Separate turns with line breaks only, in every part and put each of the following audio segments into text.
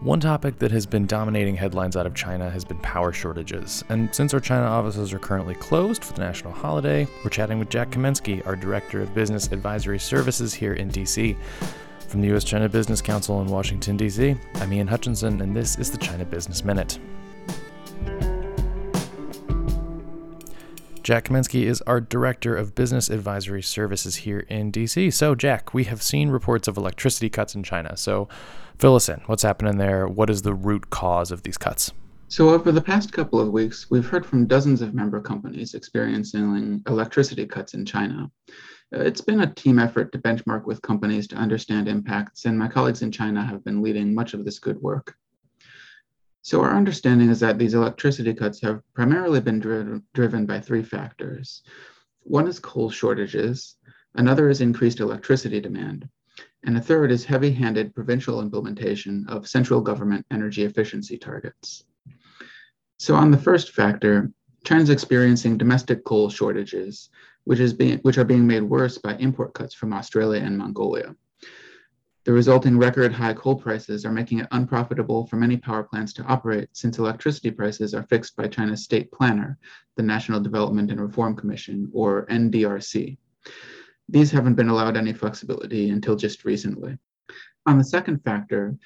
One topic that has been dominating headlines out of China has been power shortages. And since our China offices are currently closed for the national holiday, we're chatting with Jack Kamensky, our Director of Business Advisory Services here in DC. From the U.S. China Business Council in Washington, D.C., I'm Ian Hutchinson, and this is the China Business Minute. Jack Kamensky is our Director of Business Advisory Services here in DC. So, Jack, we have seen reports of electricity cuts in China. So, fill us in. What's happening there? What is the root cause of these cuts?
So, over the past couple of weeks, we've heard from dozens of member companies experiencing electricity cuts in China. Uh, it's been a team effort to benchmark with companies to understand impacts, and my colleagues in China have been leading much of this good work. So our understanding is that these electricity cuts have primarily been driven, driven by three factors. One is coal shortages, another is increased electricity demand, and a third is heavy-handed provincial implementation of central government energy efficiency targets. So on the first factor, China's experiencing domestic coal shortages, which, is being, which are being made worse by import cuts from Australia and Mongolia. The resulting record high coal prices are making it unprofitable for many power plants to operate since electricity prices are fixed by China's state planner, the National Development and Reform Commission, or NDRC. These haven't been allowed any flexibility until just recently. On the second factor,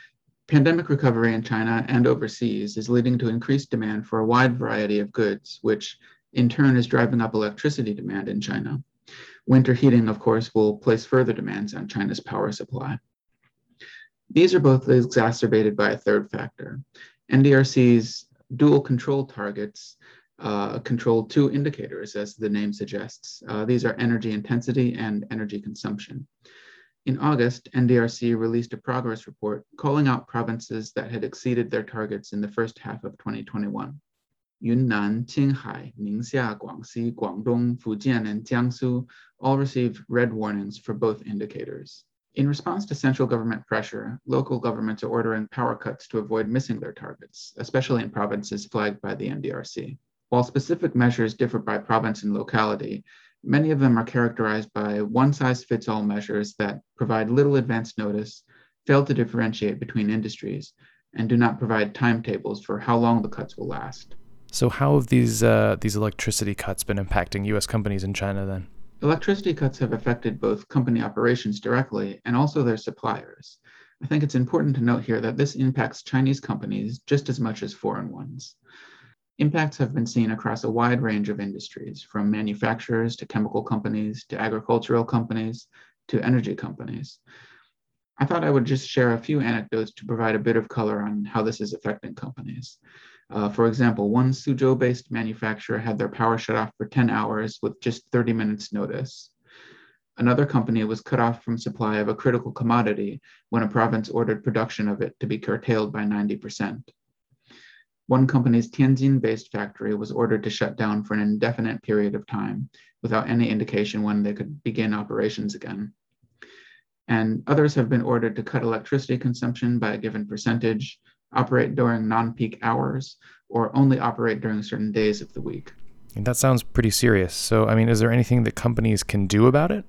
pandemic recovery in China and overseas is leading to increased demand for a wide variety of goods, which in turn is driving up electricity demand in China. Winter heating, of course, will place further demands on China's power supply. These are both exacerbated by a third factor. NDRC's dual control targets uh, control two indicators, as the name suggests. Uh, these are energy intensity and energy consumption. In August, NDRC released a progress report calling out provinces that had exceeded their targets in the first half of 2021. Yunnan, Qinghai, Ningxia, Guangxi, Guangdong, Fujian, and Jiangsu all received red warnings for both indicators. In response to central government pressure, local governments are ordering power cuts to avoid missing their targets, especially in provinces flagged by the NDRC. While specific measures differ by province and locality, many of them are characterized by one size fits all measures that provide little advance notice, fail to differentiate between industries, and do not provide timetables for how long the cuts will last.
So, how have these uh, these electricity cuts been impacting U.S. companies in China then?
Electricity cuts have affected both company operations directly and also their suppliers. I think it's important to note here that this impacts Chinese companies just as much as foreign ones. Impacts have been seen across a wide range of industries, from manufacturers to chemical companies to agricultural companies to energy companies. I thought I would just share a few anecdotes to provide a bit of color on how this is affecting companies. Uh, for example, one Suzhou based manufacturer had their power shut off for 10 hours with just 30 minutes notice. Another company was cut off from supply of a critical commodity when a province ordered production of it to be curtailed by 90%. One company's Tianjin based factory was ordered to shut down for an indefinite period of time without any indication when they could begin operations again. And others have been ordered to cut electricity consumption by a given percentage operate during non peak hours, or only operate during certain days of the week.
And that sounds pretty serious. So, I mean, is there anything that companies can do about it?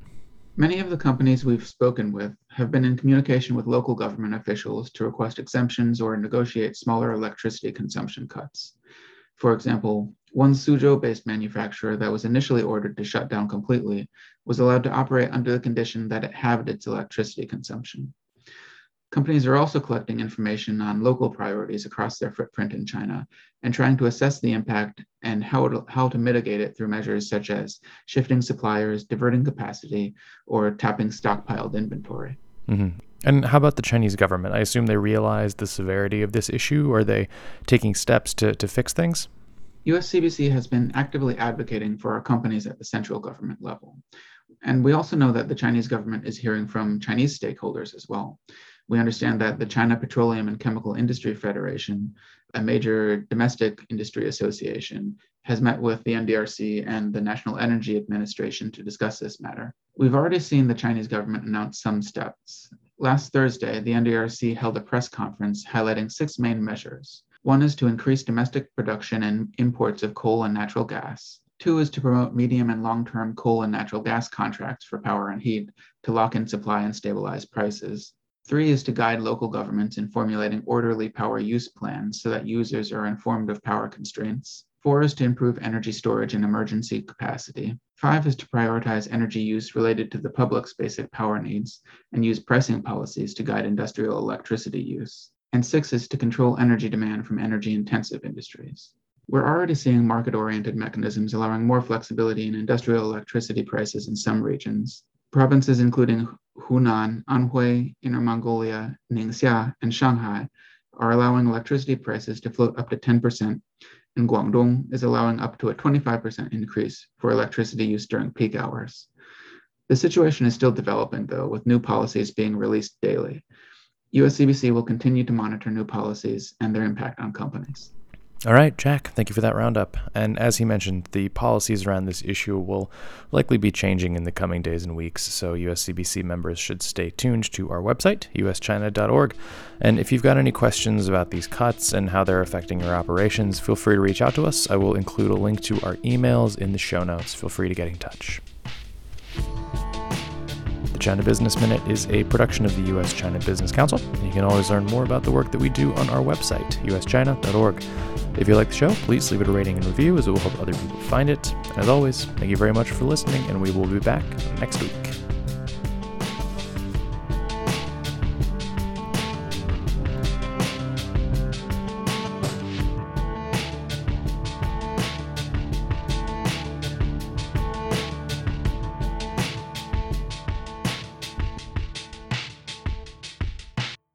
Many of the companies we've spoken with have been in communication with local government officials to request exemptions or negotiate smaller electricity consumption cuts. For example, one Suzhou based manufacturer that was initially ordered to shut down completely was allowed to operate under the condition that it halved its electricity consumption. Companies are also collecting information on local priorities across their footprint in China and trying to assess the impact and how to, how to mitigate it through measures such as shifting suppliers, diverting capacity, or tapping stockpiled inventory.
Mm-hmm. And how about the Chinese government? I assume they realize the severity of this issue. Are they taking steps to, to fix things?
USCBC has been actively advocating for our companies at the central government level. And we also know that the Chinese government is hearing from Chinese stakeholders as well we understand that the China Petroleum and Chemical Industry Federation, a major domestic industry association, has met with the NDRC and the National Energy Administration to discuss this matter. We've already seen the Chinese government announce some steps. Last Thursday, the NDRC held a press conference highlighting six main measures. One is to increase domestic production and imports of coal and natural gas. Two is to promote medium and long term coal and natural gas contracts for power and heat to lock in supply and stabilize prices. Three is to guide local governments in formulating orderly power use plans so that users are informed of power constraints. Four is to improve energy storage and emergency capacity. Five is to prioritize energy use related to the public's basic power needs and use pricing policies to guide industrial electricity use. And six is to control energy demand from energy intensive industries. We're already seeing market oriented mechanisms allowing more flexibility in industrial electricity prices in some regions. Provinces including Hunan, Anhui, Inner Mongolia, Ningxia, and Shanghai are allowing electricity prices to float up to 10%, and Guangdong is allowing up to a 25% increase for electricity use during peak hours. The situation is still developing, though, with new policies being released daily. USCBC will continue to monitor new policies and their impact on companies.
All right, Jack, thank you for that roundup. And as he mentioned, the policies around this issue will likely be changing in the coming days and weeks, so USCBC members should stay tuned to our website, uschina.org. And if you've got any questions about these cuts and how they're affecting your operations, feel free to reach out to us. I will include a link to our emails in the show notes. Feel free to get in touch. The China Business Minute is a production of the U.S. China Business Council. You can always learn more about the work that we do on our website, uschina.org. If you like the show, please leave it a rating and review as it will help other people find it. And as always, thank you very much for listening, and we will be back next week.